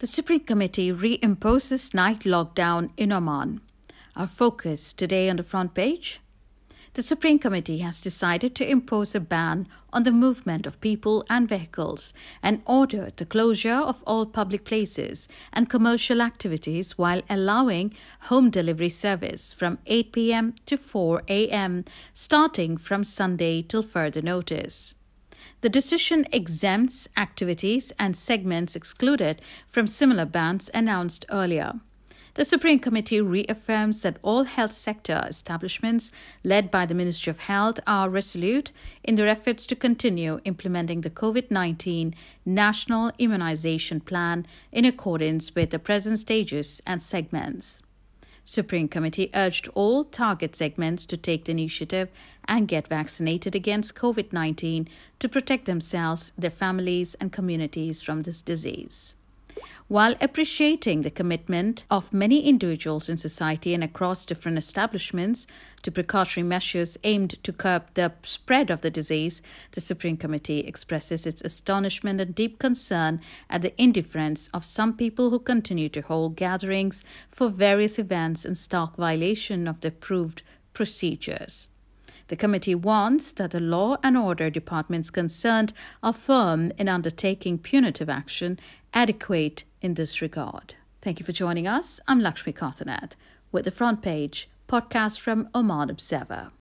The Supreme Committee reimposes night lockdown in Oman. Our focus today on the front page. The Supreme Committee has decided to impose a ban on the movement of people and vehicles and ordered the closure of all public places and commercial activities while allowing home delivery service from 8 p.m. to 4 a.m. starting from Sunday till further notice. The decision exempts activities and segments excluded from similar bans announced earlier. The Supreme Committee reaffirms that all health sector establishments led by the Ministry of Health are resolute in their efforts to continue implementing the COVID 19 National Immunization Plan in accordance with the present stages and segments. Supreme Committee urged all target segments to take the initiative and get vaccinated against COVID 19 to protect themselves, their families, and communities from this disease. While appreciating the commitment of many individuals in society and across different establishments to precautionary measures aimed to curb the spread of the disease, the Supreme Committee expresses its astonishment and deep concern at the indifference of some people who continue to hold gatherings for various events in stark violation of the approved procedures. The committee wants that the law and order departments concerned are firm in undertaking punitive action adequate in this regard. Thank you for joining us. I'm Lakshmi Kothaneth with the front page podcast from Oman Observer.